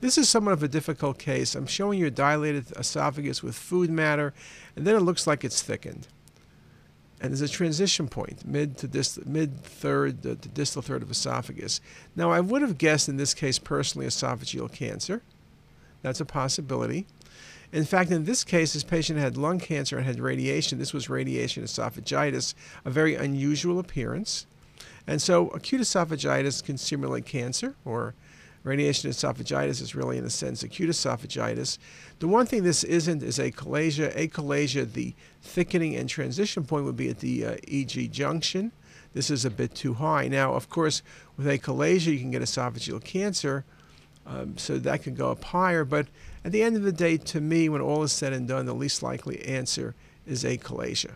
This is somewhat of a difficult case. I'm showing you a dilated esophagus with food matter, and then it looks like it's thickened. And there's a transition point, mid to mid third to distal third of esophagus. Now, I would have guessed in this case personally esophageal cancer. That's a possibility. In fact, in this case, this patient had lung cancer and had radiation. This was radiation esophagitis, a very unusual appearance. And so acute esophagitis can simulate cancer or Radiation esophagitis is really, in a sense, acute esophagitis. The one thing this isn't is achalasia. Achalasia, the thickening and transition point would be at the uh, EG junction. This is a bit too high. Now, of course, with achalasia, you can get esophageal cancer, um, so that can go up higher. But at the end of the day, to me, when all is said and done, the least likely answer is achalasia.